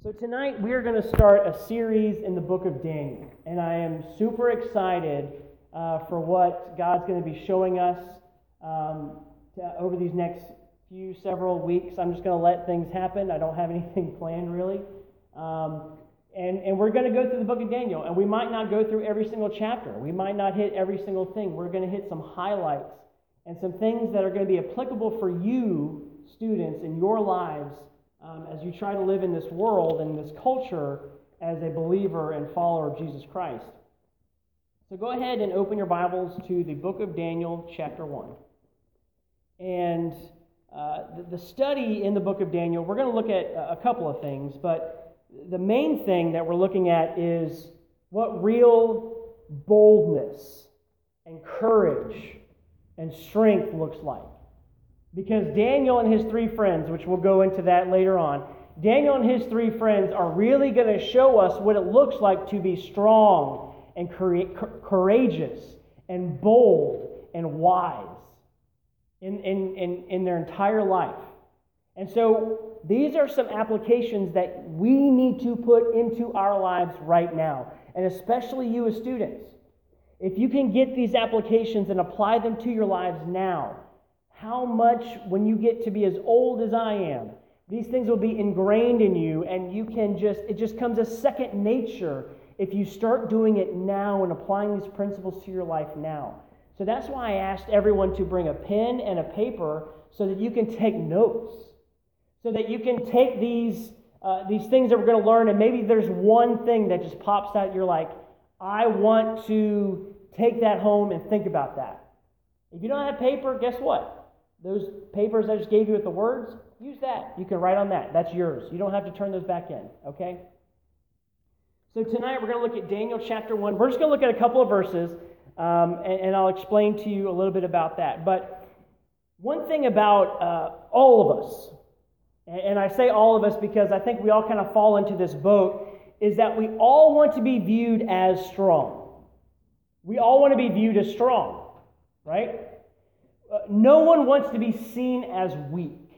So, tonight we are going to start a series in the book of Daniel. And I am super excited uh, for what God's going to be showing us um, to, over these next few several weeks. I'm just going to let things happen. I don't have anything planned really. Um, and, and we're going to go through the book of Daniel. And we might not go through every single chapter, we might not hit every single thing. We're going to hit some highlights and some things that are going to be applicable for you, students, in your lives um, as you try to live in this world and this culture as a believer and follower of Jesus Christ. So go ahead and open your Bibles to the book of Daniel, chapter 1. And uh, the, the, study in the book of Daniel, we're going to look at a couple of things, but the main thing that we're looking at is what real boldness and courage and strength looks like. Because Daniel and his three friends, which we'll go into that later on, Daniel and his three friends are really going to show us what it looks like to be strong and courageous and bold and wise in, in, in, in their entire life. And so these are some applications that we need to put into our lives right now, and especially you as students. If you can get these applications and apply them to your lives now, how much, when you get to be as old as I am, these things will be ingrained in you, and you can just, it just comes as second nature if you start doing it now and applying these principles to your life now. So that's why I asked everyone to bring a pen and a paper so that you can take notes, so that you can take these, uh, these things that we're going to learn, and maybe there's one thing that just pops out. You're like, I want to take that home and think about that. If you don't have paper, guess what? Those papers I just gave you with the words, use that. You can write on that. That's yours. You don't have to turn those back in, okay? So tonight we're going to look at Daniel chapter 1. We're just going to look at a couple of verses, um, and, and, I'll explain to you a little bit about that. But one thing about uh, all of us, and, and I say all of us because I think we all kind of fall into this boat, is that we all want to be viewed as strong. We all want to be viewed as strong, right? Uh, no one wants to be seen as weak,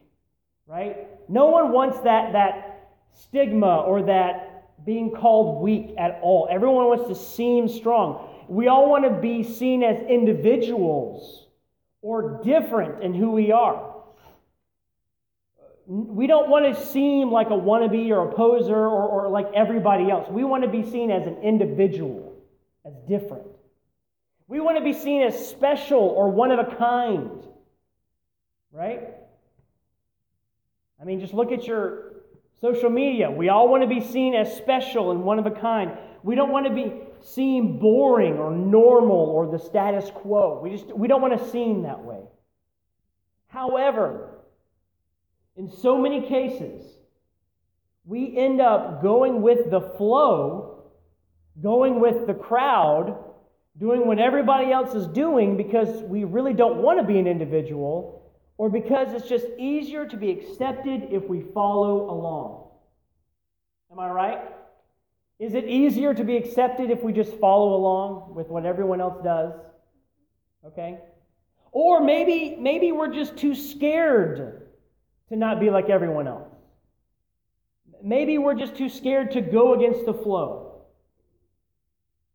right? No one wants that, that stigma or that being called weak at all. Everyone wants to seem strong. We all want to be seen as individuals or different in who we are. We don't want to seem like a wannabe or a poser or, or like everybody else. We want to be seen as an individual, as different. We want to be seen as special or one of a kind, right? I mean, just look at your social media. We all want to be seen as special and one of a kind. We don't want to be seen boring or normal or the status quo. We just we don't want to seem that way. However, in so many cases, we end up going with the flow, going with the crowd doing what everybody else is doing because we really don't want to be an individual, or because it's just easier to be accepted if we follow along. Am I right? Is it easier to be accepted if we just follow along with what everyone else does? Okay? Or maybe maybe we're just too scared to not be like everyone else. Maybe we're just too scared to go against the flow.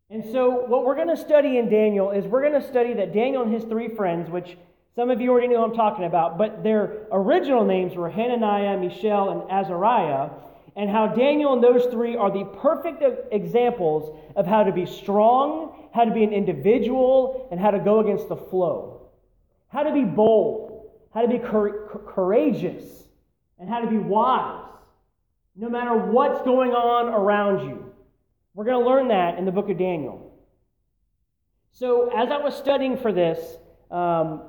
And so, what we're going to study in Daniel is we're going to study that Daniel and his three friends, which some of you already know I'm talking about, but their original names were Hananiah, Mishael, and Azariah, and how Daniel and those three are the perfect examples of how to be strong, how to be an individual, and how to go against the flow. How to be bold, how to be courageous, and how to be wise, no matter what's going on around you. We're going to learn that in the book of Daniel. So, as I was studying for this, um,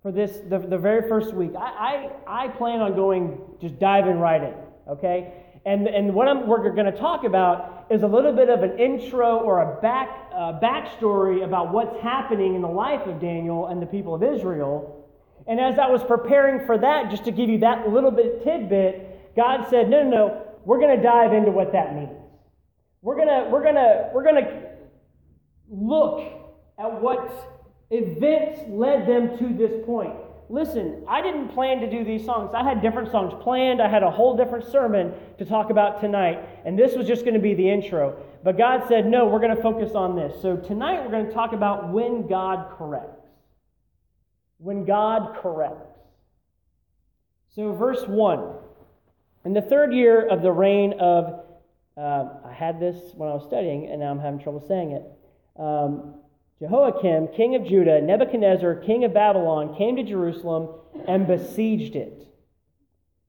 for this, the, the very first week, I, I, I plan on going, just diving right in, okay? And, and what I'm, we're going to talk about is a little bit of an intro or a back, uh, backstory about what's happening in the life of Daniel and the people of Israel. And as I was preparing for that, just to give you that little bit tidbit, God said, no, no, no, we're going to dive into what that means. We're gonna we're gonna we're gonna look at what events led them to this point. listen, I didn't plan to do these songs. I had different songs planned. I had a whole different sermon to talk about tonight, and this was just going to be the intro. But God said, no, we're going to focus on this. So tonight we're going to talk about when God corrects. When God corrects. So, verse 1. In the third year of the reign of, uh, I had this when I was studying, and now I'm having trouble saying it. Um, Jehoiakim, king of Judah, Nebuchadnezzar, king of Babylon, came to Jerusalem and besieged it.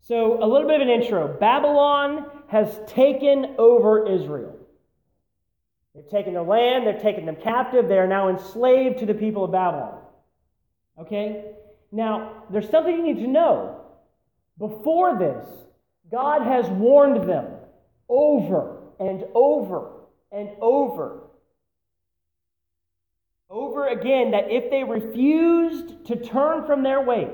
So, a little bit of an intro. Babylon has taken over Israel. They've taken their land, they've taken them captive, they are now enslaved to the people of Babylon. Okay? Now, there's something you need to know. Before this, God has warned them over and over and over over again that if they refused to turn from their ways,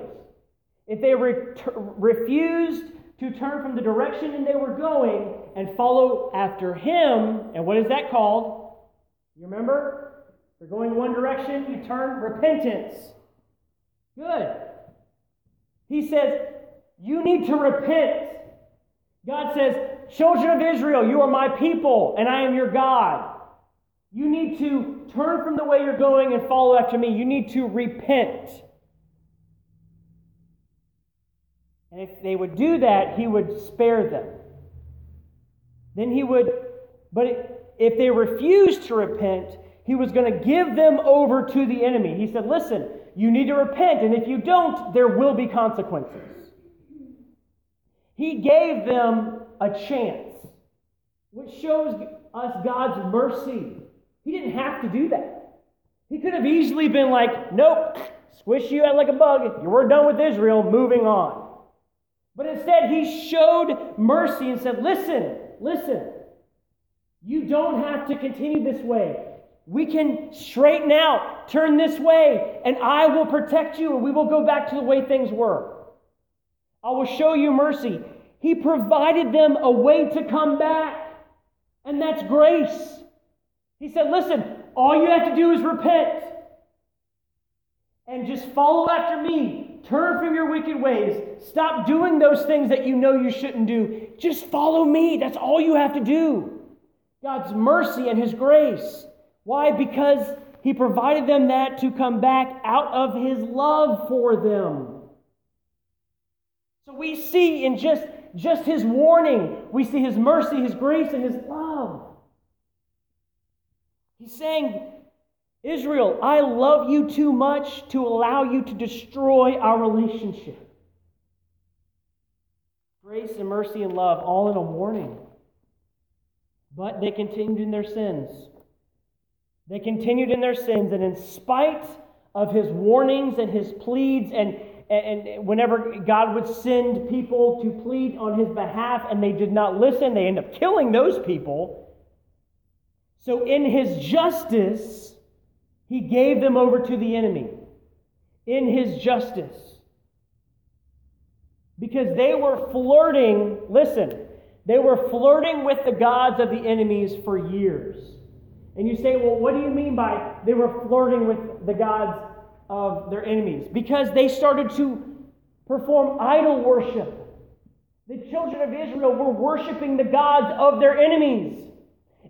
if they re- refused to turn from the direction they were going and follow after Him, and what is that called? You remember? You're going one direction, you turn repentance. Good. He says, You need to repent. God says, Children of Israel, you are my people, and I am your God. You need to turn from the way you're going and follow after me. You need to repent. And if they would do that, he would spare them. Then he would, but if they refused to repent, he was going to give them over to the enemy. He said, Listen, you need to repent, and if you don't, there will be consequences. He gave them a chance, which shows us God's mercy. He didn't have to do that. He could have easily been like, nope, squish you out like a bug. You were done with Israel, moving on. But instead, he showed mercy and said, listen, listen, you don't have to continue this way. We can straighten out, turn this way, and I will protect you, and we will go back to the way things were. I will show you mercy. He provided them a way to come back, and that's grace. He said, Listen, all you have to do is repent and just follow after me. Turn from your wicked ways. Stop doing those things that you know you shouldn't do. Just follow me. That's all you have to do. God's mercy and His grace. Why? Because He provided them that to come back out of His love for them. So we see in just, just His warning, we see His mercy, His grace, and His love. He's saying, Israel, I love you too much to allow you to destroy our relationship. Grace and mercy and love, all in a warning. But they continued in their sins. They continued in their sins, and in spite of his warnings and his pleads, and, and whenever God would send people to plead on his behalf and they did not listen, they end up killing those people. So, in his justice, he gave them over to the enemy. In his justice. Because they were flirting, listen, they were flirting with the gods of the enemies for years. And you say, well, what do you mean by they were flirting with the gods of their enemies? Because they started to perform idol worship. The children of Israel were worshiping the gods of their enemies.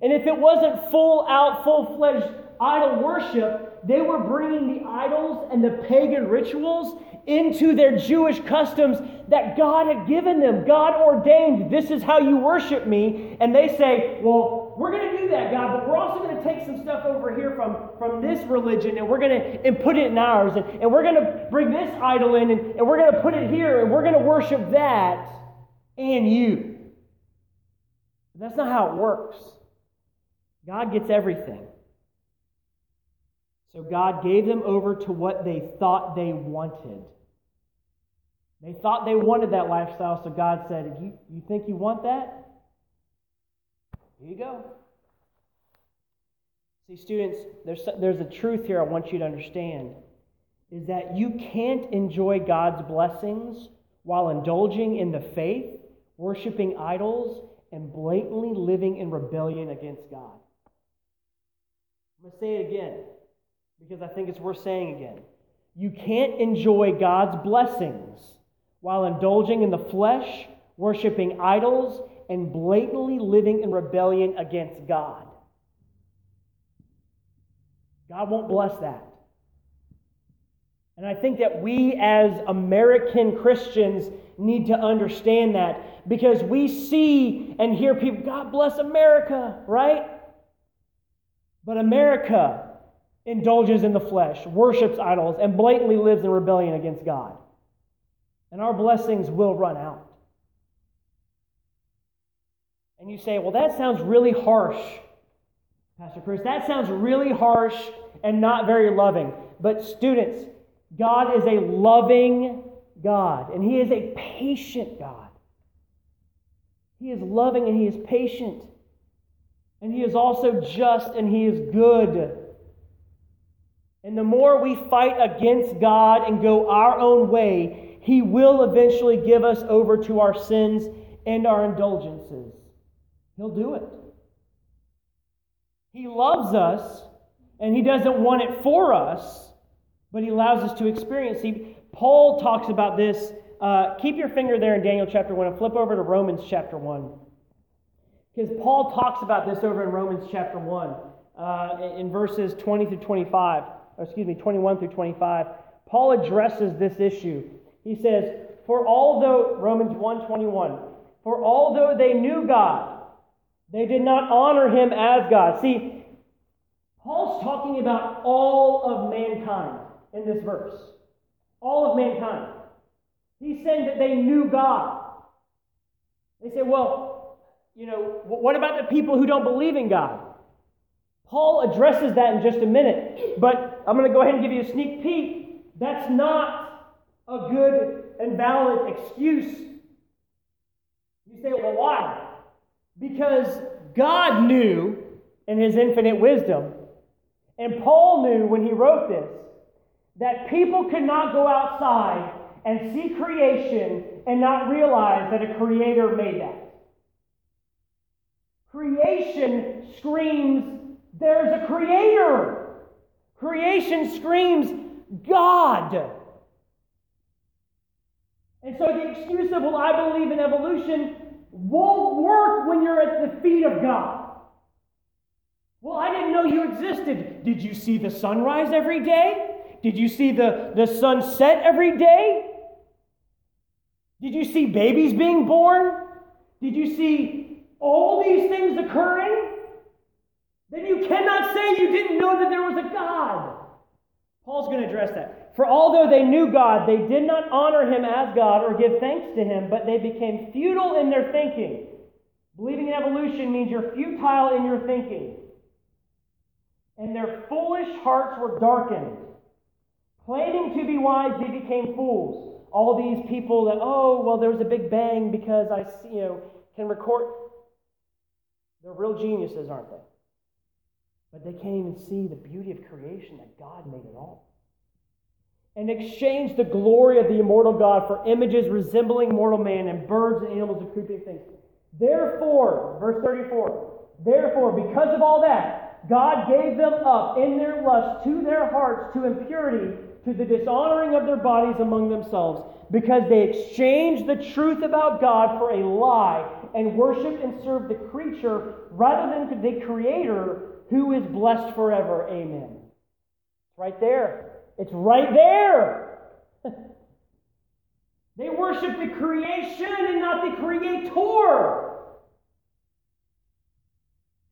And if it wasn't full out, full fledged idol worship, they were bringing the idols and the pagan rituals into their Jewish customs that God had given them. God ordained, this is how you worship me. And they say, well, we're going to do that, God, but we're also going to take some stuff over here from, from this religion and we're going to and put it in ours. And, and we're going to bring this idol in and, and we're going to put it here and we're going to worship that and you. That's not how it works. God gets everything. So God gave them over to what they thought they wanted. They thought they wanted that lifestyle, so God said, you, you think you want that? Here you go. See, students, there's, there's a truth here I want you to understand is that you can't enjoy God's blessings while indulging in the faith, worshiping idols, and blatantly living in rebellion against God. I'm going to say it again because I think it's worth saying again. You can't enjoy God's blessings while indulging in the flesh, worshiping idols, and blatantly living in rebellion against God. God won't bless that. And I think that we as American Christians need to understand that because we see and hear people, God bless America, right? But America indulges in the flesh, worships idols, and blatantly lives in rebellion against God. And our blessings will run out. And you say, well, that sounds really harsh, Pastor Chris. That sounds really harsh and not very loving. But, students, God is a loving God, and He is a patient God. He is loving and He is patient. And He is also just and He is good. And the more we fight against God and go our own way, He will eventually give us over to our sins and our indulgences. He'll do it. He loves us, and He doesn't want it for us, but He allows us to experience. See, Paul talks about this. Uh, keep your finger there in Daniel chapter 1 and flip over to Romans chapter 1. Because Paul talks about this over in Romans chapter 1 uh, in verses 20 through 25 or excuse me, 21 through 25, Paul addresses this issue. He says, For although, Romans 1:21, for although they knew God, they did not honor him as God. See, Paul's talking about all of mankind in this verse. All of mankind. He's saying that they knew God. They say, well, you know, what about the people who don't believe in God? Paul addresses that in just a minute, but I'm going to go ahead and give you a sneak peek. That's not a good and valid excuse. You say, well, why? Because God knew in his infinite wisdom, and Paul knew when he wrote this, that people could not go outside and see creation and not realize that a creator made that. Creation screams there's a creator. Creation screams God. And so the excuse of, well, I believe in evolution won't work when you're at the feet of God. Well, I didn't know you existed. Did you see the sunrise every day? Did you see the, the sunset every day? Did you see babies being born? Did you see all these things occurring? then you cannot say you didn't know that there was a God. Paul's going to address that. For although they knew God, they did not honor him as God or give thanks to him, but they became futile in their thinking. Believing in evolution means you're futile in your thinking. And their foolish hearts were darkened. Claiming to be wise, they became fools. All these people that, oh, well, there was a big bang because I, you know, can record. They're real geniuses, aren't they? But they can't even see the beauty of creation that God made it all. And exchange the glory of the immortal God for images resembling mortal man and birds and animals and creeping things. Therefore, verse 34, therefore, because of all that, God gave them up in their lust to their hearts to impurity, to the dishonoring of their bodies among themselves, because they exchanged the truth about God for a lie and worshiped and served the creature rather than the Creator who is blessed forever. Amen. Right there. It's right there. they worship the creation and not the creator.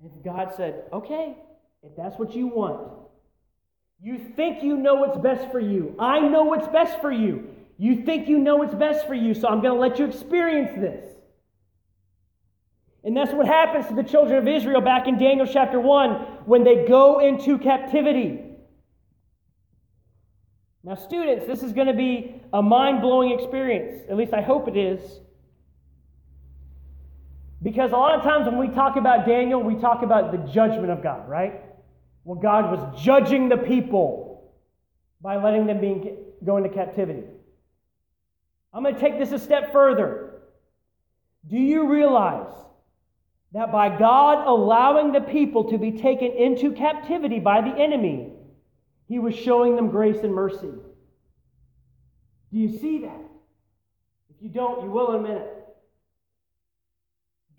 And God said, okay, if that's what you want, you think you know what's best for you. I know what's best for you. You think you know what's best for you, so I'm going to let you experience this. And that's what happens to the children of Israel back in Daniel chapter 1 when they go into captivity. Now, students, this is going to be a mind blowing experience. At least I hope it is. Because a lot of times when we talk about Daniel, we talk about the judgment of God, right? Well, God was judging the people by letting them be, go into captivity. I'm going to take this a step further. Do you realize that by God allowing the people to be taken into captivity by the enemy, he was showing them grace and mercy. Do you see that? If you don't, you will in a minute.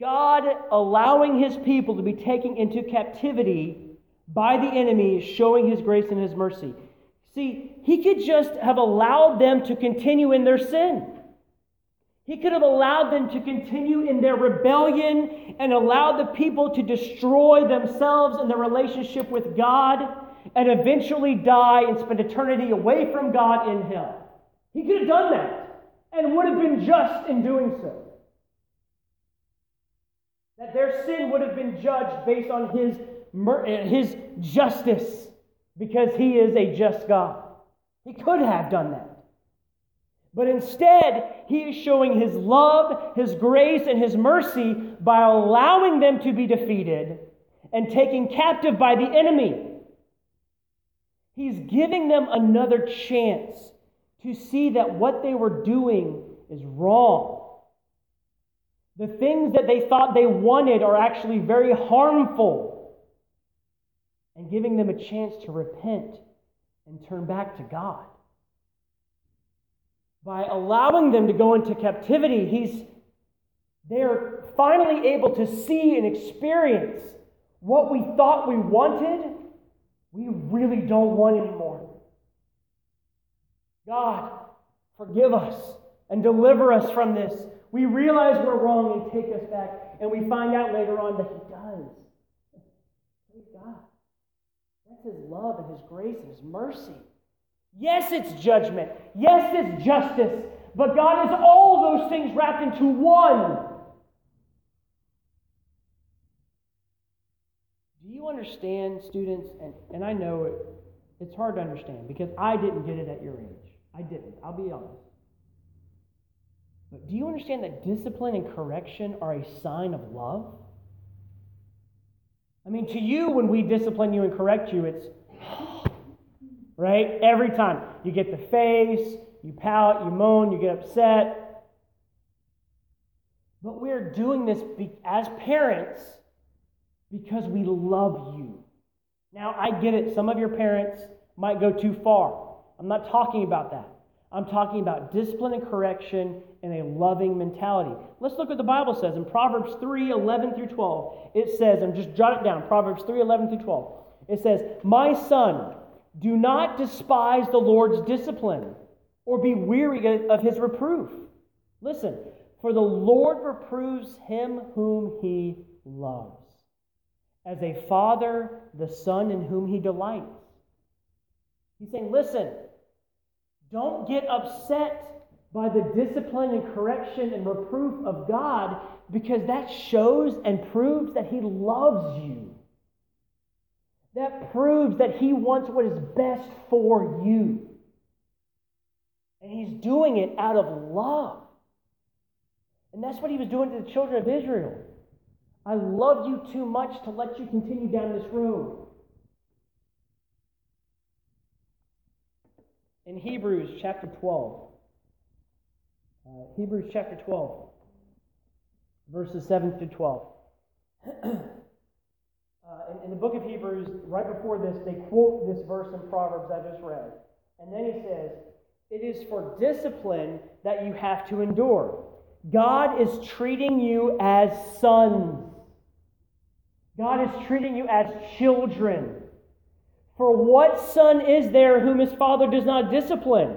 God allowing his people to be taken into captivity by the enemy, showing his grace and his mercy. See, he could just have allowed them to continue in their sin. He could have allowed them to continue in their rebellion and allowed the people to destroy themselves and their relationship with God and eventually die and spend eternity away from God in hell. He could have done that and would have been just in doing so. That their sin would have been judged based on his, his justice because he is a just God. He could have done that. But instead, he is showing his love, his grace, and his mercy by allowing them to be defeated and taken captive by the enemy. He's giving them another chance to see that what they were doing is wrong. The things that they thought they wanted are actually very harmful, and giving them a chance to repent and turn back to God by allowing them to go into captivity, he's they're finally able to see and experience what we thought we wanted, we really don't want anymore. God, forgive us and deliver us from this. We realize we're wrong and take us back, and we find out later on that He does. Praise God. That's His love and His grace and His mercy. Yes, it's judgment. Yes, it's justice. But God is all those things wrapped into one. Do understand, students? And, and I know it, it's hard to understand because I didn't get it at your age. I didn't. I'll be honest. But do you understand that discipline and correction are a sign of love? I mean, to you, when we discipline you and correct you, it's right? Every time. You get the face, you pout, you moan, you get upset. But we're doing this as parents because we love you. Now, I get it. Some of your parents might go too far. I'm not talking about that. I'm talking about discipline and correction and a loving mentality. Let's look what the Bible says in Proverbs 3 11 through 12. It says, and just jot it down Proverbs 3 11 through 12. It says, My son, do not despise the Lord's discipline or be weary of his reproof. Listen, for the Lord reproves him whom he loves, as a father the son in whom he delights. He's saying, listen, don't get upset by the discipline and correction and reproof of God because that shows and proves that he loves you. That proves that He wants what is best for you. And He's doing it out of love. And that's what He was doing to the children of Israel. I love you too much to let you continue down this road. In Hebrews chapter 12, uh, Hebrews chapter 12, verses 7 through 12. Uh, in, in, the book of Hebrews, right before this, they quote this verse in Proverbs I just read. And then he says, It is for discipline that you have to endure. God is treating you as sons, God is treating you as children. For what son is there whom his father does not discipline?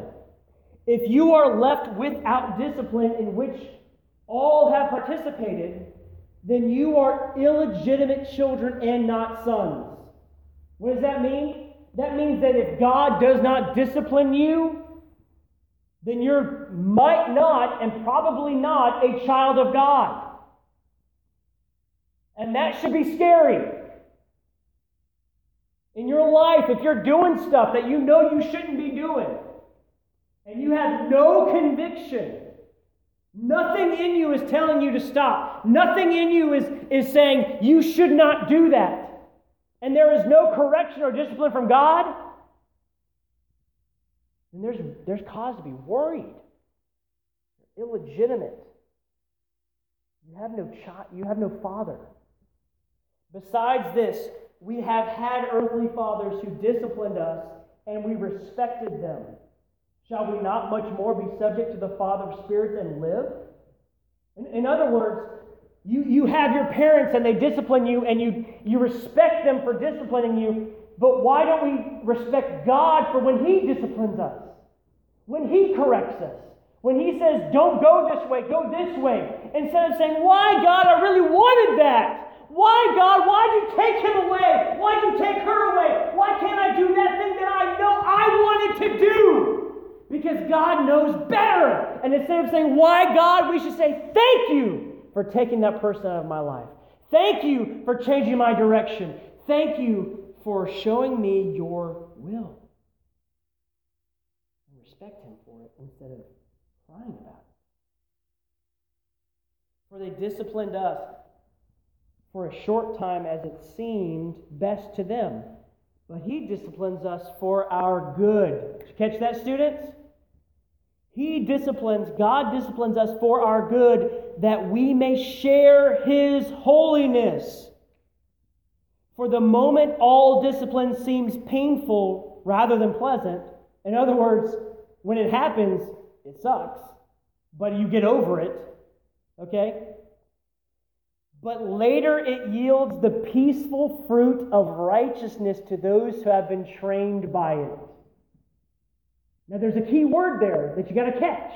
If you are left without discipline in which all have participated, then you are illegitimate children and not sons. What does that mean? That means that if God does not discipline you, then you're might not and probably not a child of God. And that should be scary. In your life, if you're doing stuff that you know you shouldn't be doing, and you have no conviction Nothing in you is telling you to stop. Nothing in you is, is saying you should not do that. And there is no correction or discipline from God. Then there's, there's cause to be worried. You're illegitimate. You have no child, you have no father. Besides this, we have had earthly fathers who disciplined us and we respected them. shall we not much more be subject to the Father of spirits and live? In, in other words, you, you have your parents and they discipline you and you, you respect them for disciplining you, but why don't we respect God for when He disciplines us? When He corrects us? When He says, don't go this way, go this way. Instead of saying, why, God, I really wanted that. Why, God, why'd you take him away? Why'd you take her away? Why can't I do that thing that I know I wanted to do? Because God knows better. And instead of saying, why, God, we should say, thank you for taking that person out of my life. Thank you for changing my direction. Thank you for showing me your will. And respect him for it instead of crying about it. For they disciplined us for a short time as it seemed best to them. But he disciplines us for our good. Did you catch that, students? He disciplines, God disciplines us for our good that we may share his holiness. For the moment all discipline seems painful rather than pleasant, in other words, when it happens, it sucks, but you get over it, okay? But later it yields the peaceful fruit of righteousness to those who have been trained by it. Now, there's a key word there that you got to catch.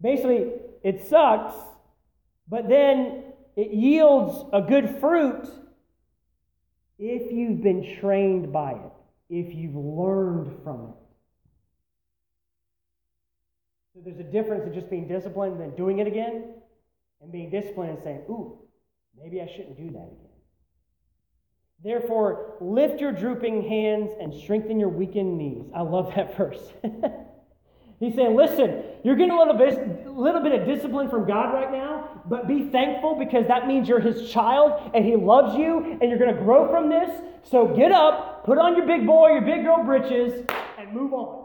Basically, it sucks, but then it yields a good fruit if you've been trained by it, if you've learned from it. So there's a difference in just being disciplined and doing it again and being disciplined and saying, ooh, maybe I shouldn't do that again. Therefore, lift your drooping hands and strengthen your weakened knees. I love that verse. He's saying, listen, you're getting a little bit, little bit of discipline from God right now, but be thankful because that means you're His child and He loves you and you're going to grow from this. So get up, put on your big boy, your big girl britches, and move on.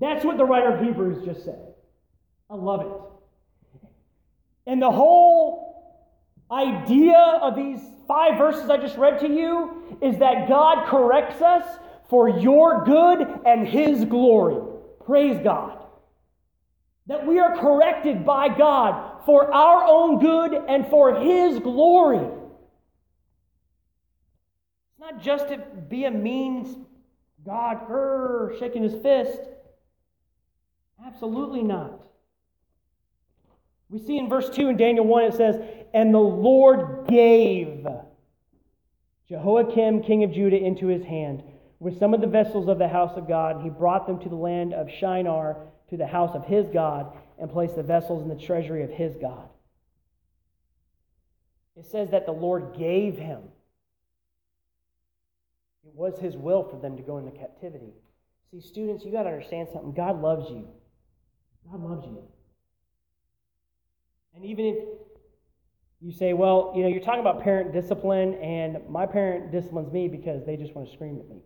That's what the writer of Hebrews just said. I love it. And the whole idea of these five verses I just read to you is that God corrects us for your good and His glory. Praise God. That we are corrected by God for our own good and for His glory. It's not just to be a means God, grr, shaking his fist. Absolutely not. We see in verse 2 in Daniel 1, it says, And the Lord gave Jehoiakim, king of Judah, into his hand with some of the vessels of the house of God. And he brought them to the land of Shinar, to the house of his God, and placed the vessels in the treasury of his God. It says that the Lord gave him. It was his will for them to go into captivity. See, students, you got to understand something. God loves you. God loves you. And even if you say, well, you know, you're talking about parent discipline, and my parent disciplines me because they just want to scream at me.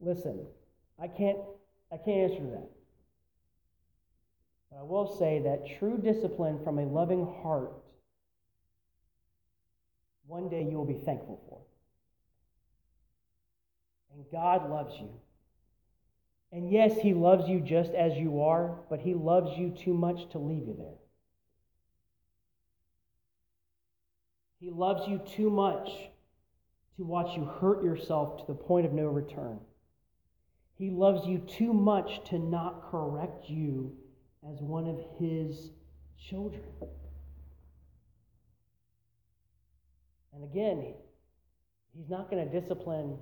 Listen, I can't, I can't answer that. But I will say that true discipline from a loving heart, one day you will be thankful for. And God loves you. And yes, He loves you just as you are, but He loves you too much to leave you there. He loves you too much to watch you hurt yourself to the point of no return. He loves you too much to not correct you as one of His children. And again, He's not going to discipline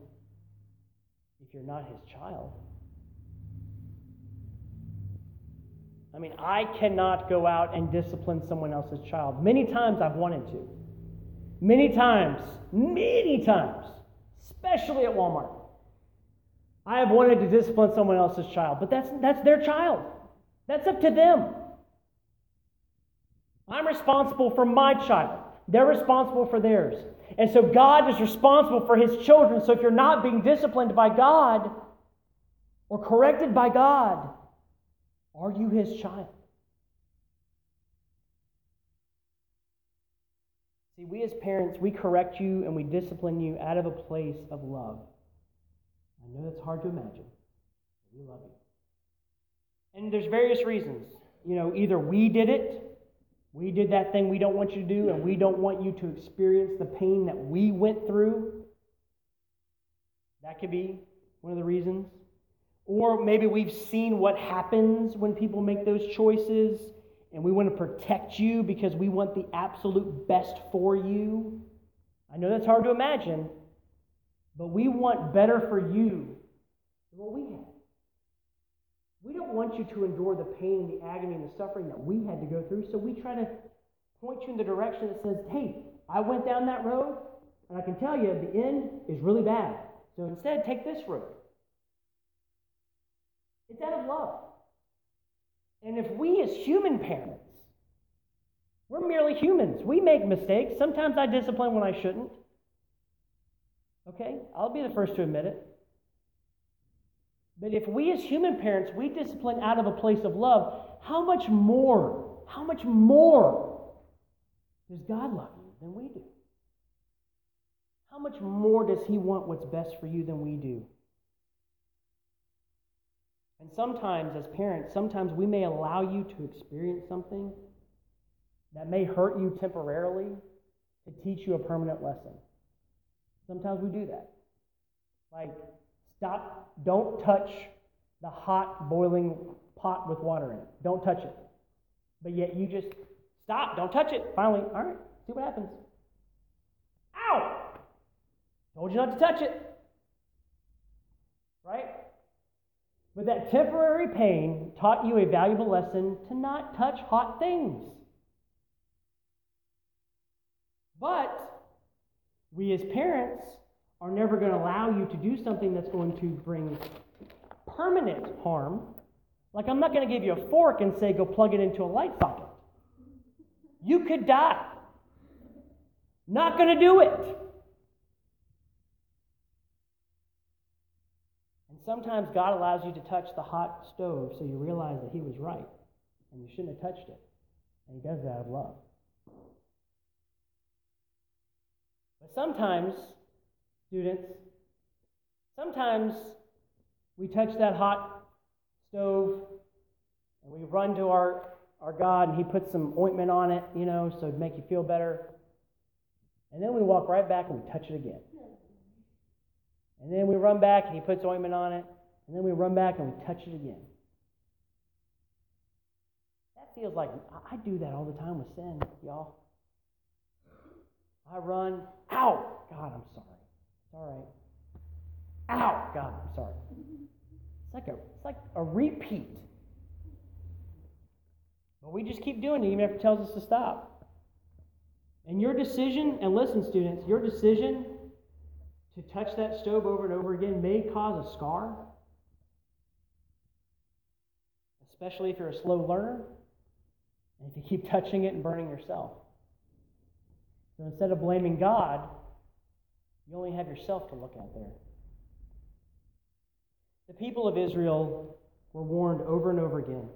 if you're not His child. I mean, I cannot go out and discipline someone else's child. Many times I've wanted to. Many times, many times, especially at Walmart, I have wanted to discipline someone else's child, but that's, that's their child. That's up to them. I'm responsible for my child. They're responsible for theirs. And so God is responsible for his children. So if you're not being disciplined by God or corrected by God, are you his child? See, we as parents, we correct you and we discipline you out of a place of love. I know that's hard to imagine, but we love you. And there's various reasons. You know, either we did it, we did that thing we don't want you to do, and we don't want you to experience the pain that we went through. That could be one of the reasons. Or maybe we've seen what happens when people make those choices, and we want to protect you because we want the absolute best for you. I know that's hard to imagine, but we want better for you than what we had. We don't want you to endure the pain the agony and the suffering that we had to go through, so we try to point you in the direction that says, hey, I went down that road, and I can tell you the end is really bad. So instead, take this road. It's out of love. And if we as human parents, we're merely humans, we make mistakes. Sometimes I discipline when I shouldn't. Okay? I'll be the first to admit it. But if we as human parents, we discipline out of a place of love, how much more, how much more does God love you than we do? How much more does He want what's best for you than we do? And sometimes, as parents, sometimes we may allow you to experience something that may hurt you temporarily to teach you a permanent lesson. Sometimes we do that. Like, stop, don't touch the hot boiling pot with water in it. Don't touch it. But yet you just stop, don't touch it. Finally, all right, see what happens. Ow! Told you not to touch it. Right? But that temporary pain taught you a valuable lesson to not touch hot things. But we as parents are never going to allow you to do something that's going to bring permanent harm. Like, I'm not going to give you a fork and say, go plug it into a light socket. You could die. Not going to do it. And sometimes God allows you to touch the hot stove so you realize that He was right and you shouldn't have touched it. And He does that out of love. But sometimes students, sometimes we touch that hot stove and we run to our, our God and He puts some ointment on it, you know, so to make you feel better. And then we walk right back and we touch it again. And then we run back and He puts ointment on it. And then we run back and we touch it again. That feels like I do that all the time with sin, y'all. I run, ow, God, I'm sorry. It's All right. Ow! God, I'm sorry. It's like a, it's like a repeat. But we just keep doing it even if it tells us to stop. And your decision, and listen, students, your decision to touch that stove over and over again may cause a scar, especially if you're a slow learner, and if you keep touching it and burning yourself. So instead of blaming God, you only have yourself to look at there. The people of Israel were warned over and over again.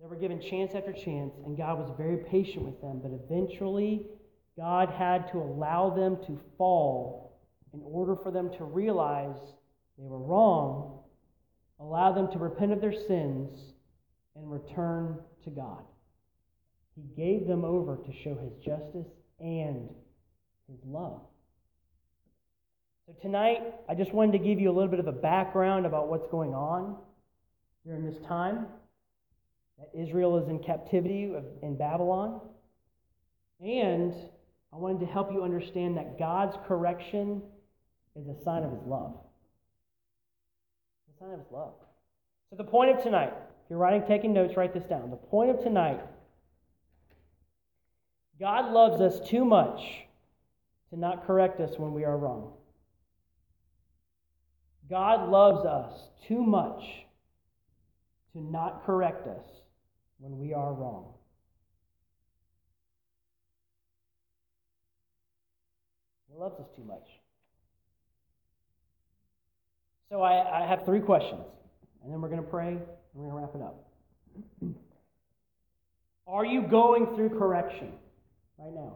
They were given chance after chance, and God was very patient with them. But eventually, God had to allow them to fall in order for them to realize they were wrong, allow them to repent of their sins, and return to God. He gave them over to show his justice and his love. So, tonight, I just wanted to give you a little bit of a background about what's going on during this time that Israel is in captivity in Babylon. And I wanted to help you understand that God's correction is a sign of his love. A sign of his love. So, the point of tonight, if you're writing, taking notes, write this down. The point of tonight God loves us too much to not correct us when we are wrong. God loves us too much to not correct us when we are wrong. He loves us too much. So I, I have three questions, and then we're going to pray and we're going to wrap it up. Are you going through correction right now?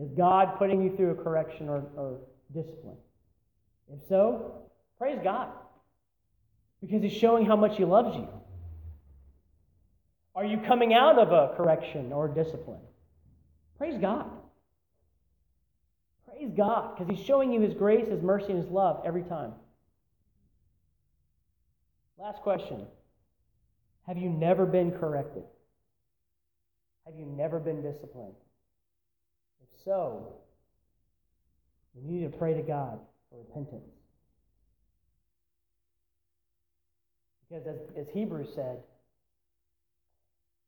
Is God putting you through a correction or, or discipline? If so, Praise God. Because he's showing how much he loves you. Are you coming out of a correction or discipline? Praise God. Praise God, because He's showing you His grace, His mercy, and His love every time. Last question Have you never been corrected? Have you never been disciplined? If so, you need to pray to God for repentance. Because as, as Hebrews said,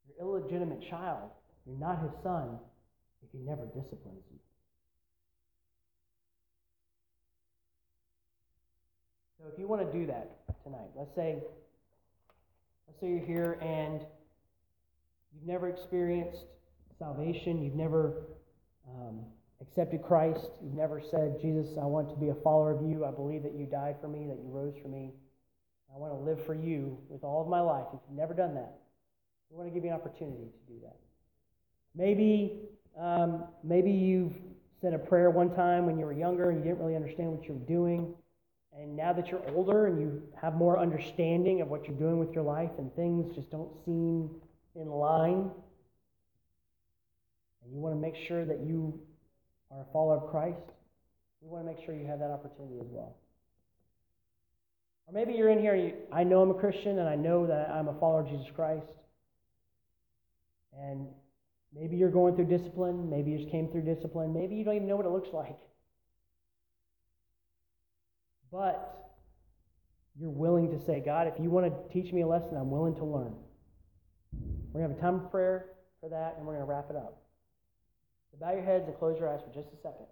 your illegitimate child, you're not his son if he never disciplines you. So if you want to do that tonight, let's say let's say you're here and you've never experienced salvation, you've never um, accepted Christ, you've never said, Jesus, I want to be a follower of you. I believe that you died for me, that you rose for me. I want to live for you with all of my life. If you've never done that, we want to give you an opportunity to do that. Maybe, um, maybe you've said a prayer one time when you were younger and you didn't really understand what you were doing. And now that you're older and you have more understanding of what you're doing with your life and things just don't seem in line, and you want to make sure that you are a follower of Christ, we want to make sure you have that opportunity as well. Or maybe you're in here, you, I know I'm a Christian and I know that I'm a follower of Jesus Christ. And maybe you're going through discipline. Maybe you just came through discipline. Maybe you don't even know what it looks like. But you're willing to say, God, if you want to teach me a lesson, I'm willing to learn. We're going to have a time of prayer for that, and we're going to wrap it up. So bow your heads and close your eyes for just a second.